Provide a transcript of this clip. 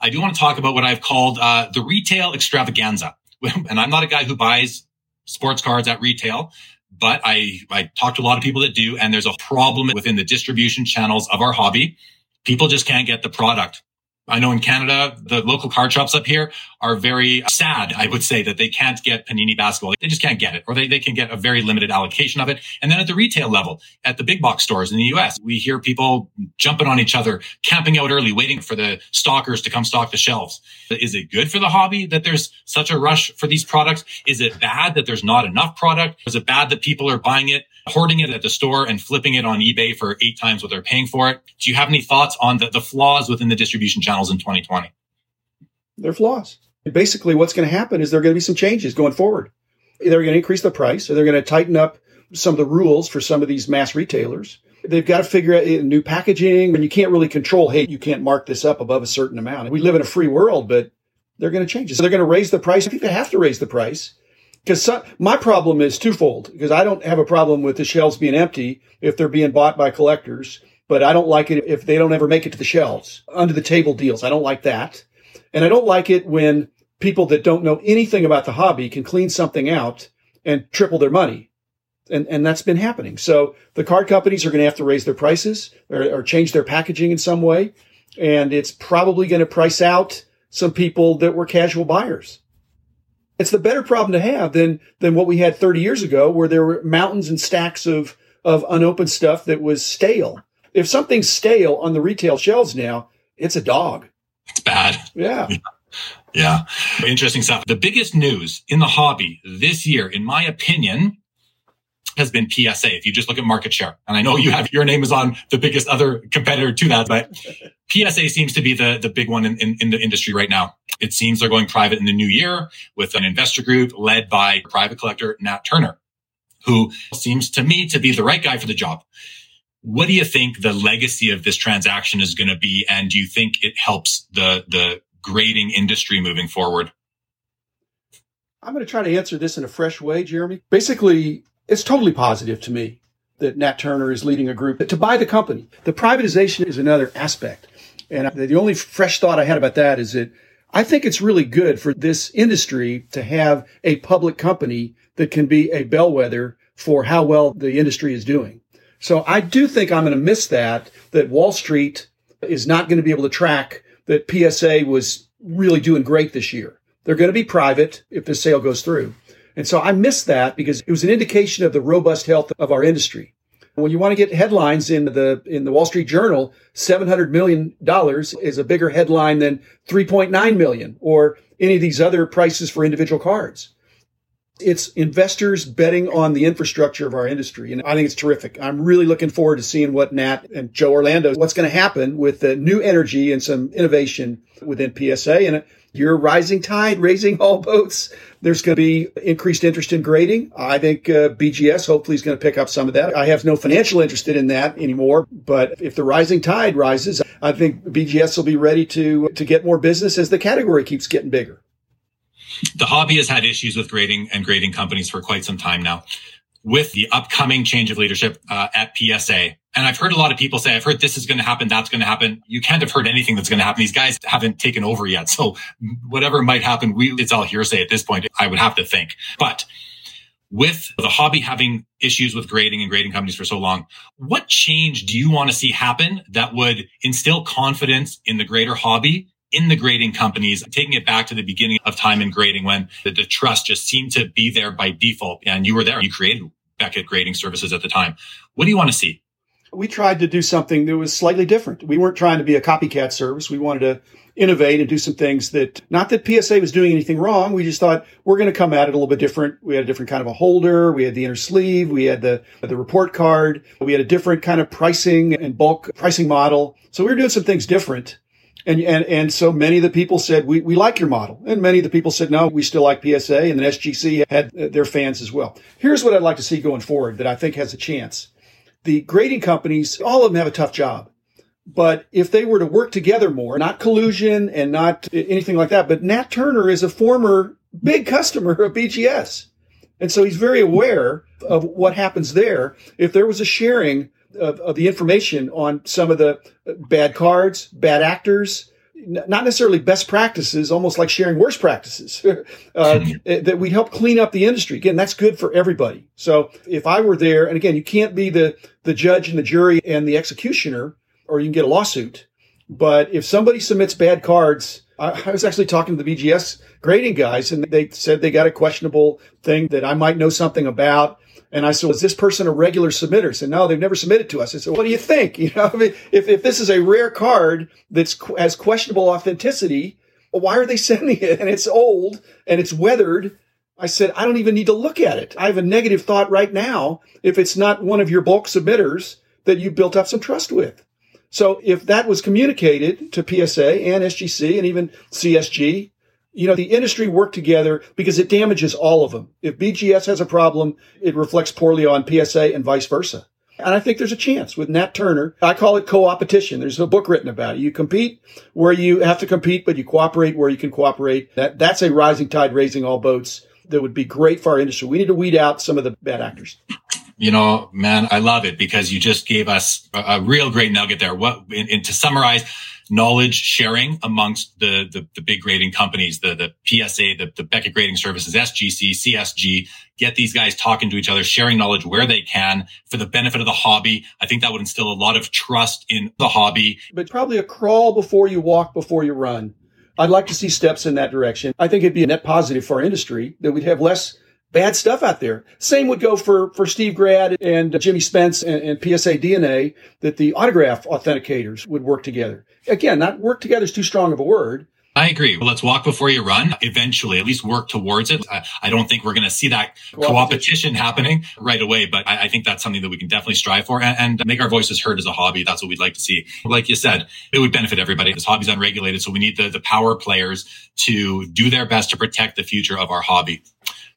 I do want to talk about what I've called uh, the retail extravaganza. and I'm not a guy who buys sports cards at retail, but I, I talk to a lot of people that do. And there's a problem within the distribution channels of our hobby. People just can't get the product. I know in Canada, the local card shops up here are very sad, I would say, that they can't get Panini basketball. They just can't get it, or they, they can get a very limited allocation of it. And then at the retail level, at the big box stores in the US, we hear people jumping on each other, camping out early, waiting for the stockers to come stock the shelves. Is it good for the hobby that there's such a rush for these products? Is it bad that there's not enough product? Is it bad that people are buying it hoarding it at the store and flipping it on eBay for eight times what they're paying for it. Do you have any thoughts on the, the flaws within the distribution in 2020? They're flaws. Basically, what's going to happen is there are going to be some changes going forward. They're going to increase the price, or they're going to tighten up some of the rules for some of these mass retailers. They've got to figure out eh, new packaging, and you can't really control, hey, you can't mark this up above a certain amount. We live in a free world, but they're going to change it. So they're going to raise the price. I think they have to raise the price because my problem is twofold because I don't have a problem with the shelves being empty if they're being bought by collectors, but I don't like it if they don't ever make it to the shelves under the table deals. I don't like that. And I don't like it when people that don't know anything about the hobby can clean something out and triple their money. And, and that's been happening. So the card companies are going to have to raise their prices or, or change their packaging in some way. And it's probably going to price out some people that were casual buyers. It's the better problem to have than, than what we had 30 years ago where there were mountains and stacks of, of unopened stuff that was stale. If something's stale on the retail shelves now, it's a dog. It's bad. Yeah. Yeah. Interesting stuff. The biggest news in the hobby this year, in my opinion, has been PSA. If you just look at market share, and I know you have your name is on the biggest other competitor to that, but PSA seems to be the, the big one in, in, in the industry right now. It seems they're going private in the new year with an investor group led by private collector Nat Turner, who seems to me to be the right guy for the job. What do you think the legacy of this transaction is going to be? And do you think it helps the, the grading industry moving forward? I'm going to try to answer this in a fresh way, Jeremy. Basically, it's totally positive to me that Nat Turner is leading a group to buy the company. The privatization is another aspect. And the only fresh thought I had about that is that I think it's really good for this industry to have a public company that can be a bellwether for how well the industry is doing. So I do think I'm going to miss that, that Wall Street is not going to be able to track that PSA was really doing great this year. They're going to be private if the sale goes through. And so I missed that because it was an indication of the robust health of our industry. When you want to get headlines in the in the Wall Street Journal, seven hundred million dollars is a bigger headline than three point nine million or any of these other prices for individual cards. It's investors betting on the infrastructure of our industry. And I think it's terrific. I'm really looking forward to seeing what Nat and Joe Orlando, what's going to happen with the new energy and some innovation within PSA. And you're rising tide, raising all boats. There's going to be increased interest in grading. I think uh, BGS hopefully is going to pick up some of that. I have no financial interest in that anymore, but if the rising tide rises, I think BGS will be ready to to get more business as the category keeps getting bigger. The hobby has had issues with grading and grading companies for quite some time now. With the upcoming change of leadership uh, at PSA, and I've heard a lot of people say, I've heard this is going to happen, that's going to happen. You can't have heard anything that's going to happen. These guys haven't taken over yet. So whatever might happen, we, it's all hearsay at this point. I would have to think. But with the hobby having issues with grading and grading companies for so long, what change do you want to see happen that would instill confidence in the greater hobby in the grading companies, taking it back to the beginning of time in grading when the, the, trust just seemed to be there by default and you were there. You created Beckett grading services at the time. What do you want to see? we tried to do something that was slightly different. We weren't trying to be a copycat service. We wanted to innovate and do some things that, not that PSA was doing anything wrong. We just thought we're going to come at it a little bit different. We had a different kind of a holder. We had the inner sleeve. We had the, the report card. We had a different kind of pricing and bulk pricing model. So we were doing some things different. And, and, and so many of the people said, we, we like your model. And many of the people said, no, we still like PSA. And then SGC had uh, their fans as well. Here's what I'd like to see going forward that I think has a chance the grading companies, all of them have a tough job. But if they were to work together more, not collusion and not uh, anything like that, but Nat Turner is a former big customer of BGS. And so he's very aware of what happens there. If there was a sharing of, of the information on some of the bad cards, bad actors, not necessarily best practices, almost like sharing worst practices, uh, hmm. that we help clean up the industry. Again, that's good for everybody. So if I were there, and again, you can't be the, the judge and the jury and the executioner, or you can get a lawsuit. But if somebody submits bad cards, I, was actually talking to the BGS grading guys and they said they got a questionable thing that I might know something about. And I said, is this person a regular submitter? I said, no, they've never submitted to us. I said, what do you think? You know, I mean, if, if this is a rare card that's has questionable authenticity, why are they sending it? And it's old and it's weathered. I said, I don't even need to look at it. I have a negative thought right now if it's not one of your bulk submitters that you built up some trust with. So if that was communicated to PSA and SGC and even CSG, you know, the industry work together because it damages all of them. If BGS has a problem, it reflects poorly on PSA and vice versa. And I think there's a chance with Nat Turner. I call it co-opetition. There's a book written about it. You compete where you have to compete, but you cooperate where you can cooperate. That, that's a rising tide raising all boats that would be great for our industry. We need to weed out some of the bad actors. You know, man, I love it because you just gave us a, a real great nugget there. What, and to summarize, knowledge sharing amongst the, the, the big grading companies, the, the PSA, the, the Beckett grading services, SGC, CSG, get these guys talking to each other, sharing knowledge where they can for the benefit of the hobby. I think that would instill a lot of trust in the hobby. But probably a crawl before you walk, before you run. I'd like to see steps in that direction. I think it'd be a net positive for our industry that we'd have less bad stuff out there. Same would go for, for Steve Grad and Jimmy Spence and, and, PSA DNA that the autograph authenticators would work together. Again, not work together is too strong of a word. I agree. Well, let's walk before you run. Eventually, at least work towards it. I, I don't think we're going to see that co-opetition happening right away, but I, I, think that's something that we can definitely strive for and, and, make our voices heard as a hobby. That's what we'd like to see. Like you said, it would benefit everybody. This hobby's unregulated, so we need the, the power players to do their best to protect the future of our hobby.